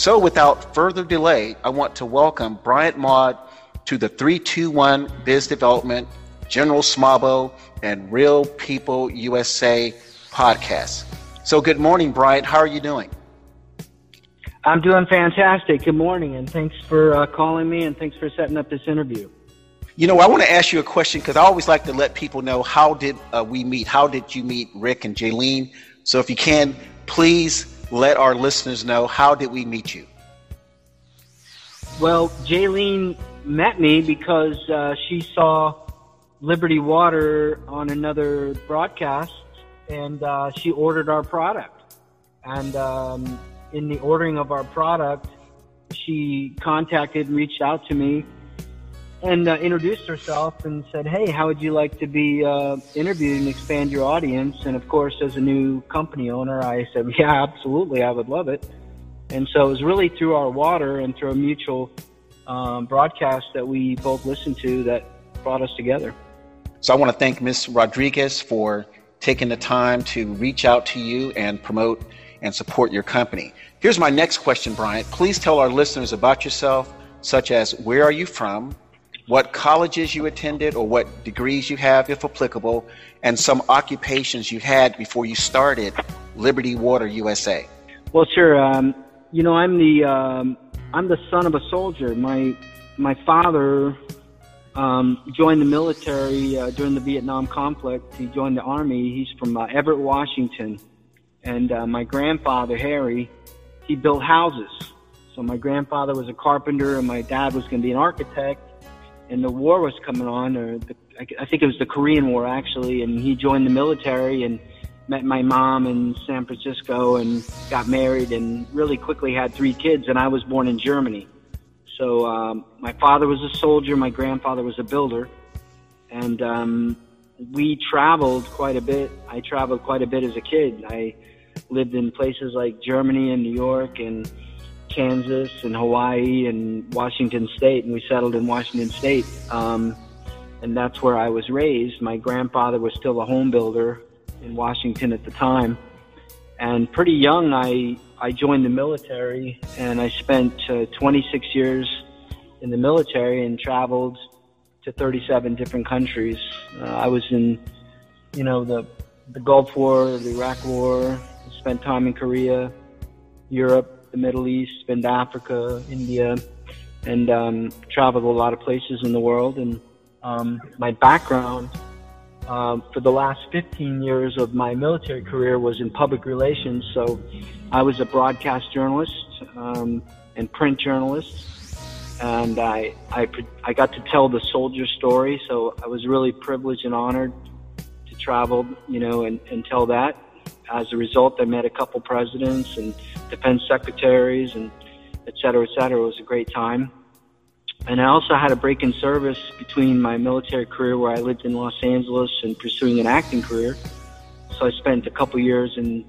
So, without further delay, I want to welcome Bryant Maude to the 321 Biz Development, General Smabo, and Real People USA podcast. So, good morning, Bryant. How are you doing? I'm doing fantastic. Good morning, and thanks for uh, calling me, and thanks for setting up this interview. You know, I want to ask you a question because I always like to let people know how did uh, we meet? How did you meet Rick and Jaylene? So, if you can, please let our listeners know how did we meet you? Well, Jaylene met me because uh, she saw Liberty Water on another broadcast, and uh, she ordered our product. And um, in the ordering of our product, she contacted, reached out to me, and uh, introduced herself and said, "Hey, how would you like to be uh, interviewed and expand your audience?" And of course, as a new company owner, I said, "Yeah, absolutely, I would love it." And so it was really through our water and through a mutual um, broadcast that we both listened to that brought us together. So I want to thank Ms. Rodriguez for taking the time to reach out to you and promote and support your company. Here's my next question, Bryant. Please tell our listeners about yourself, such as where are you from, what colleges you attended or what degrees you have, if applicable, and some occupations you had before you started Liberty Water USA. Well, sure. Um, you know, I'm the um, I'm the son of a soldier. My my father um, joined the military uh, during the Vietnam conflict. He joined the army. He's from uh, Everett, Washington, and uh, my grandfather Harry, he built houses. So my grandfather was a carpenter, and my dad was going to be an architect and the war was coming on, or the, I think it was the Korean War actually, and he joined the military and met my mom in San Francisco and got married and really quickly had three kids. And I was born in Germany. So um, my father was a soldier, my grandfather was a builder, and um, we traveled quite a bit. I traveled quite a bit as a kid. I lived in places like Germany and New York and Kansas and Hawaii and Washington State, and we settled in Washington State. Um, and that's where I was raised. My grandfather was still a home builder in Washington at the time. And pretty young, I, I joined the military and I spent uh, 26 years in the military and traveled to 37 different countries. Uh, I was in, you know, the, the Gulf War, the Iraq War, spent time in Korea, Europe, the Middle East, been to Africa, India, and um, traveled a lot of places in the world. And um, my background um, for the last 15 years of my military career was in public relations. So I was a broadcast journalist um, and print journalist. And I, I, I got to tell the soldier story. So I was really privileged and honored to travel, you know, and, and tell that. As a result, I met a couple presidents and defense secretaries and et cetera, et cetera. It was a great time. And I also had a break in service between my military career where I lived in Los Angeles and pursuing an acting career. So I spent a couple years in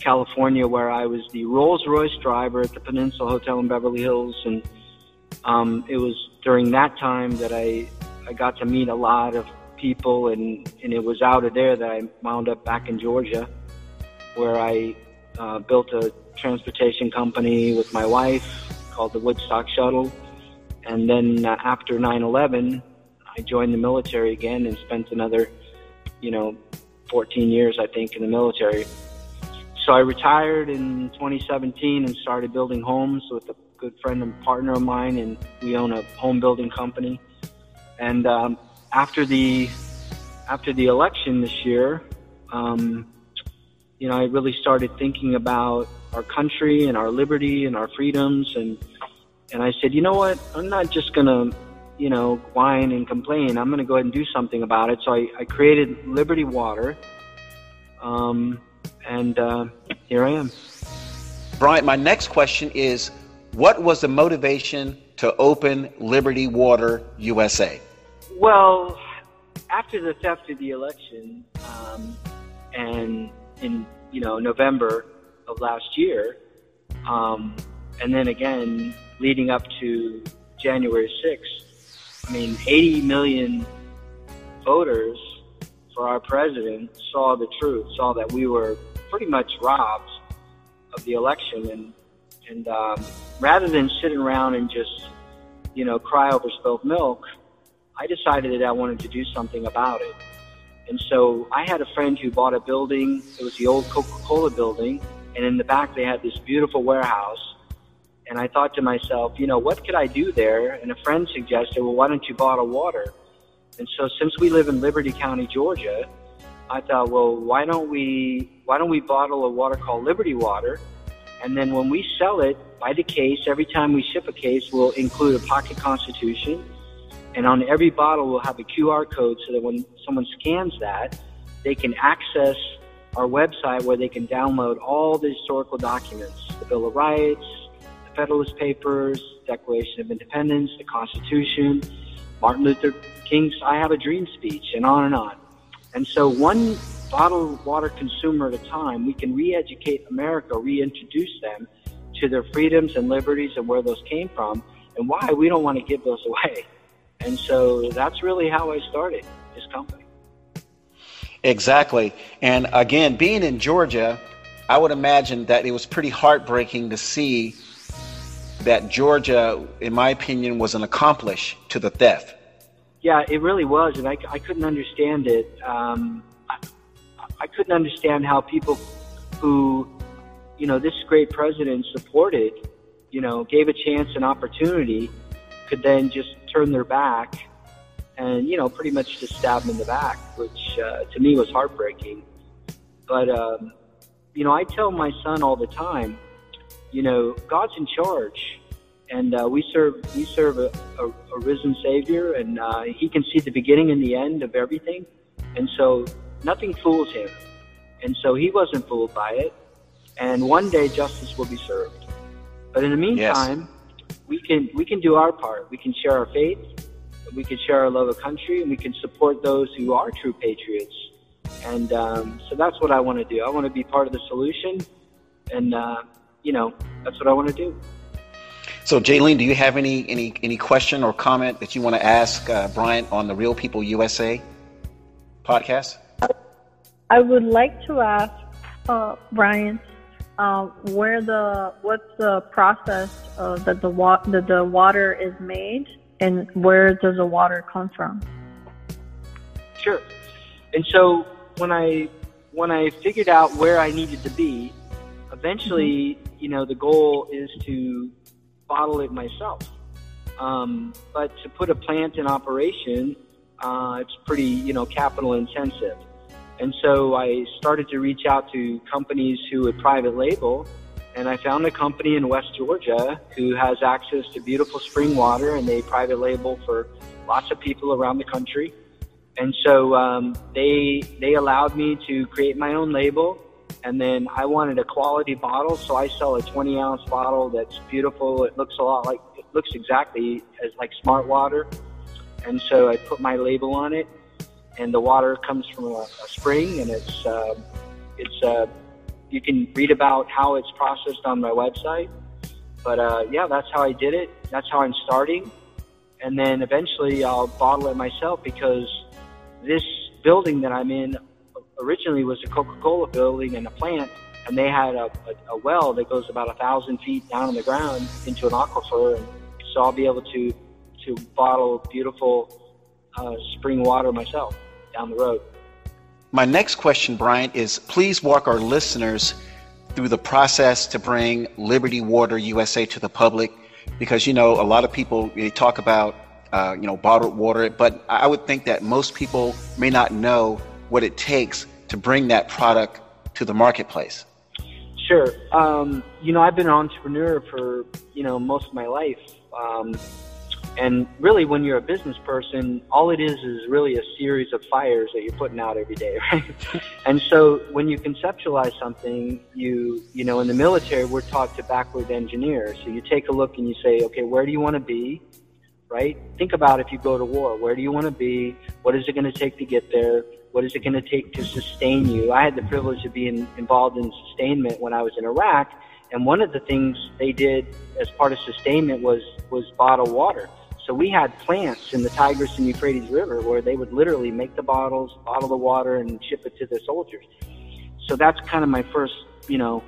California where I was the Rolls Royce driver at the Peninsula Hotel in Beverly Hills. And um, it was during that time that I, I got to meet a lot of people and, and it was out of there that I wound up back in Georgia where I uh, built a transportation company with my wife called the Woodstock Shuttle. And then uh, after 9/11, I joined the military again and spent another, you know, 14 years I think in the military. So I retired in 2017 and started building homes with a good friend and partner of mine, and we own a home building company. And um, after the after the election this year, um, you know, I really started thinking about our country and our liberty and our freedoms and and I said, you know what? I'm not just gonna, you know, whine and complain. I'm gonna go ahead and do something about it. So I, I created Liberty Water, um, and uh, here I am. Brian, my next question is, what was the motivation to open Liberty Water USA? Well, after the theft of the election, um, and in you know November of last year, um, and then again leading up to January 6th. I mean, 80 million voters for our president saw the truth, saw that we were pretty much robbed of the election, and And um, rather than sitting around and just, you know, cry over spilled milk, I decided that I wanted to do something about it. And so I had a friend who bought a building. It was the old Coca-Cola building. And in the back, they had this beautiful warehouse. And I thought to myself, you know, what could I do there? And a friend suggested, well, why don't you bottle water? And so since we live in Liberty County, Georgia, I thought, well, why don't we why don't we bottle a water called Liberty Water, and then when we sell it by the case, every time we ship a case, we'll include a pocket constitution, and on every bottle we'll have a QR code so that when someone scans that, they can access our website where they can download all the historical documents, the Bill of Rights, the Federalist Papers, Declaration of Independence, the Constitution, Martin Luther King's I Have a Dream speech, and on and on. And so, one bottled water consumer at a time, we can re educate America, reintroduce them to their freedoms and liberties and where those came from and why we don't want to give those away. And so, that's really how I started this company. Exactly. And again, being in Georgia, I would imagine that it was pretty heartbreaking to see that Georgia, in my opinion, was an accomplice to the theft. Yeah, it really was, and I, I couldn't understand it. Um, I, I couldn't understand how people who, you know, this great president supported, you know, gave a chance and opportunity, could then just turn their back and, you know, pretty much just stab them in the back, which uh, to me was heartbreaking. But, um, you know, I tell my son all the time, you know, God's in charge and uh, we serve we serve a, a, a risen Savior, and uh, He can see the beginning and the end of everything, and so nothing fools Him, and so He wasn't fooled by it, and one day justice will be served. But in the meantime, yes. We can we can do our part. We can share our faith, we can share our love of country, and we can support those who are true patriots. And um, so that's what I want to do. I want to be part of the solution, and uh, you know that's what I want to do. So, Jaylene, do you have any any any question or comment that you want to ask uh, Bryant on the Real People USA podcast? I would like to ask uh, Bryant uh, where the what's the process that the wa- that the water is made, and where does the water come from? Sure. And so when I when I figured out where I needed to be, eventually, mm-hmm. you know, the goal is to bottle it myself. Um, but to put a plant in operation, uh, it's pretty, you know, capital intensive. And so I started to reach out to companies who would private label, and I found a company in West Georgia who has access to beautiful spring water, and they private label for lots of people around the country. And so um, they they allowed me to create my own label and then I wanted a quality bottle, so I sell a 20 ounce bottle that's beautiful. It looks a lot like, it looks exactly as like smart water. And so I put my label on it, and the water comes from a, a spring, and it's, uh, it's, uh, you can read about how it's processed on my website. But uh, yeah, that's how I did it. That's how I'm starting. And then eventually I'll bottle it myself because this building that I'm in originally was a Coca-Cola building and a plant, and they had a, a, a well that goes about a thousand feet down in the ground into an aquifer, and so I'll be able to to bottle beautiful uh, spring water myself down the road. My next question, Bryant, is please walk our listeners through the process to bring Liberty Water USA to the public, because you know a lot of people they talk about uh, you know bottled water, but I would think that most people may not know what it takes to bring that product to the marketplace? Sure. Um, you know, I've been an entrepreneur for, you know, most of my life. Um, and really, when you're a business person, all it is is really a series of fires that you're putting out every day, right? and so when you conceptualize something, you, you know, in the military, we're taught to backward engineer. So you take a look and you say, okay, where do you want to be? Right? Think about if you go to war, where do you want to be? What is it going to take to get there? What is it going to take to sustain you? I had the privilege of being involved in sustainment when I was in Iraq, and one of the things they did as part of sustainment was was bottle water. So we had plants in the Tigris and Euphrates River where they would literally make the bottles, bottle the water, and ship it to the soldiers. So that's kind of my first, you know,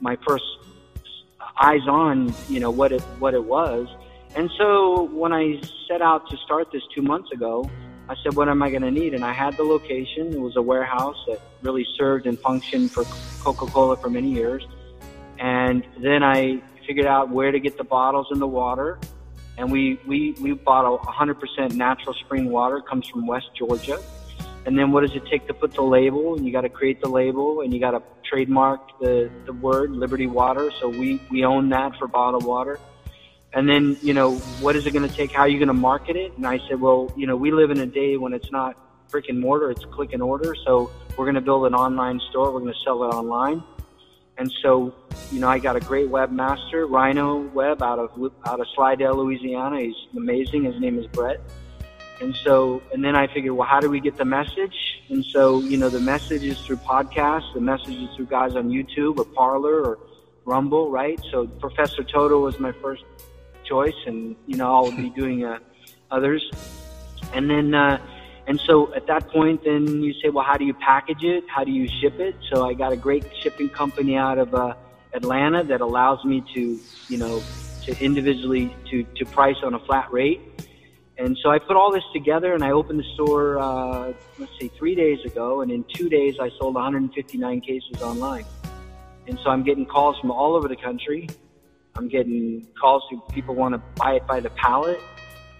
my first eyes on, you know, what it what it was. And so when I set out to start this two months ago, I said, what am I going to need? And I had the location. It was a warehouse that really served and functioned for Coca-Cola for many years. And then I figured out where to get the bottles and the water. And we, we, we a 100% natural spring water. Comes from West Georgia. And then what does it take to put the label? And you got to create the label and you got to trademark the, the word Liberty Water. So we, we own that for bottled water. And then, you know, what is it going to take? How are you going to market it? And I said, well, you know, we live in a day when it's not brick and mortar, it's click and order. So we're going to build an online store. We're going to sell it online. And so, you know, I got a great webmaster, Rhino Web, out of out of Slidell, Louisiana. He's amazing. His name is Brett. And so, and then I figured, well, how do we get the message? And so, you know, the message is through podcasts. The message is through guys on YouTube or Parler or Rumble, right? So Professor Toto was my first choice, and you know, I'll be doing uh, others. And then, uh, and so at that point, then you say, well, how do you package it? How do you ship it? So I got a great shipping company out of uh, Atlanta that allows me to, you know, to individually to to price on a flat rate. And so I put all this together and I opened the store, uh, let's see, three days ago. And in two days, I sold 159 cases online. And so I'm getting calls from all over the country. I'm getting calls to people want to buy it by the pallet.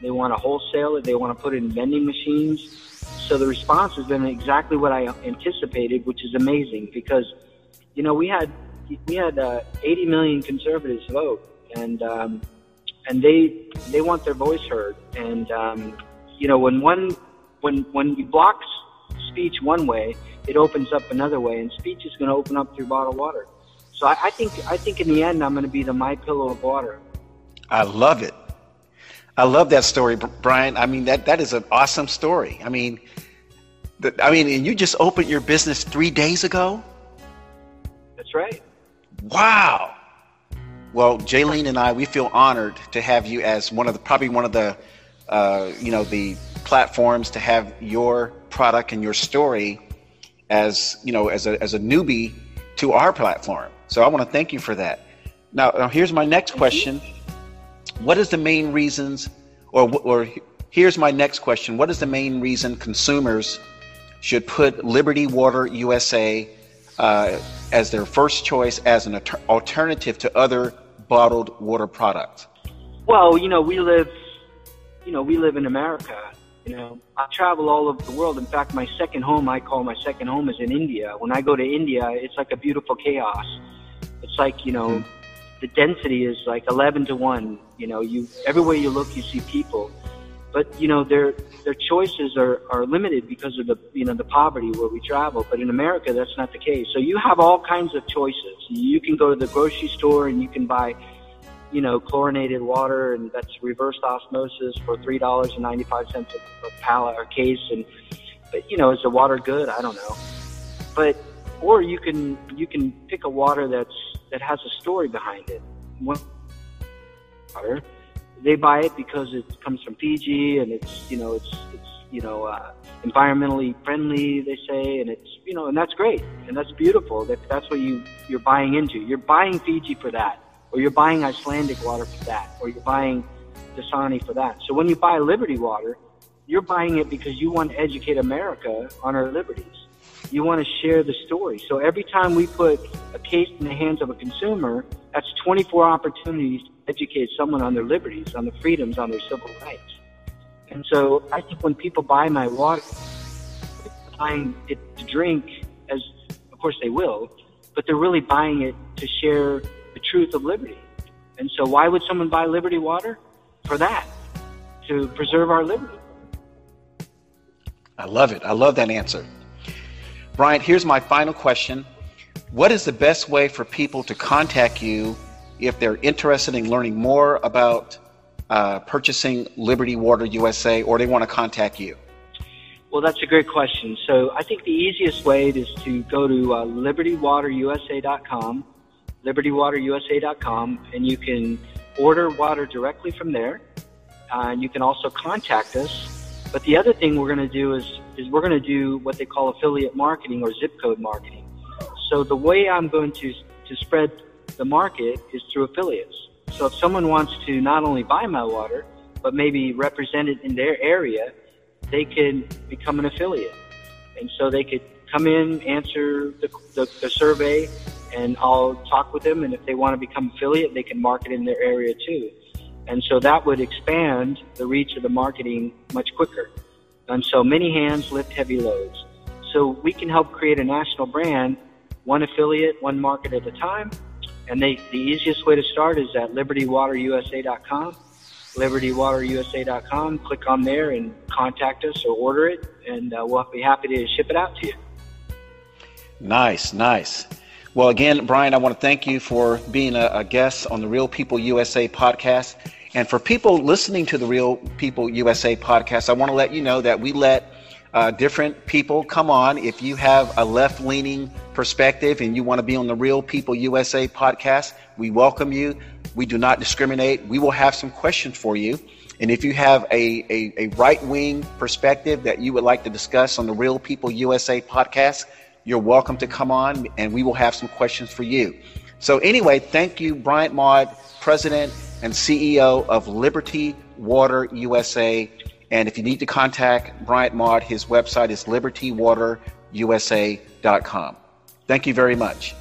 They want to wholesale it. They want to put it in vending machines. So the response has been exactly what I anticipated, which is amazing because, you know, we had we had uh, 80 million conservatives vote, and um, and they they want their voice heard. And um, you know, when one when when you block speech one way, it opens up another way, and speech is going to open up through bottled water. So I, I think I think in the end, I'm going to be the MyPillow of water. I love it. I love that story, Brian. I mean that that is an awesome story. I mean, the, I mean, and you just opened your business three days ago. That's right. Wow. Well, Jaylene and I, we feel honored to have you as one of the probably one of the, uh, you know, the platforms to have your product and your story as you know as a as a newbie to our platform. So I want to thank you for that. Now, now here's my next question: What is the main reasons, or or here's my next question: What is the main reason consumers should put Liberty Water USA uh, as their first choice as an alternative to other bottled water products? Well, you know, we live, you know, we live in America. You know, I travel all over the world. In fact, my second home, I call my second home, is in India. When I go to India, it's like a beautiful chaos. It's like you know, hmm. The density is like eleven to one. You know, you everywhere you look, you see people, but you know their their choices are are limited because of the you know the poverty where we travel. But in America, that's not the case. So you have all kinds of choices. You can go to the grocery store and you can buy you know, chlorinated water, and that's reversed osmosis for three dollars and ninety five cents a, pallet or case. And but you know, is the water good? I don't know. But or you can you can pick a water that's that has a story behind it. One water, they buy it because it comes from Fiji and it's you know it's it's you know uh, environmentally friendly. They say, and it's you know, and that's great and that's beautiful. That that's what you you're buying into. You're buying Fiji for that or you're buying Icelandic water for that, or you're buying Dasani for that. So when you buy Liberty water, you're buying it because you want to educate America on our liberties. You want to share the story. So every time we put a case in the hands of a consumer, that's 24 opportunities to educate someone on their liberties, on their freedoms, on their civil rights. And so I think when people buy my water, buying it to drink, as of course they will, but they're really buying it to share the truth of liberty. And so, why would someone buy Liberty Water? For that, to preserve our liberty. I love it. I love that answer. Brian, here's my final question. What is the best way for people to contact you if they're interested in learning more about uh, purchasing Liberty Water USA or they want to contact you? Well, that's a great question. So I think the easiest way is to go to uh, libertywaterusa.com libertywaterusa.com, and you can order water directly from there. Uh, and you can also contact us. But the other thing we're going to do is, is we're going to do what they call affiliate marketing or zip code marketing. So the way I'm going to, to spread the market is through affiliates. So if someone wants to not only buy my water, but maybe represent it in their area, they can become an affiliate. And so they could come in, answer the, the, the survey, and I'll talk with them. And if they want to become affiliate, they can market in their area too. And so that would expand the reach of the marketing much quicker. And so many hands lift heavy loads. So we can help create a national brand, one affiliate, one market at a time. And they, the easiest way to start is at libertywaterusa.com. Libertywaterusa.com. Click on there and contact us or order it, and uh, we'll be happy to ship it out to you. Nice, nice. Well, again, Brian, I want to thank you for being a, a, guest on the Real People USA podcast. And for people listening to the Real People USA podcast, I want to let you know that we let uh, different people come on. If you have a left leaning perspective and you want to be on the Real People USA podcast, we welcome you. We do not discriminate. We will have some questions for you. And if you have a, a, a right wing perspective that you would like to discuss on the Real People USA podcast, you're welcome to come on and we will have some questions for you. So, anyway, thank you, Bryant Maude, President and CEO of Liberty Water USA. And if you need to contact Bryant Maude, his website is libertywaterusa.com. Thank you very much.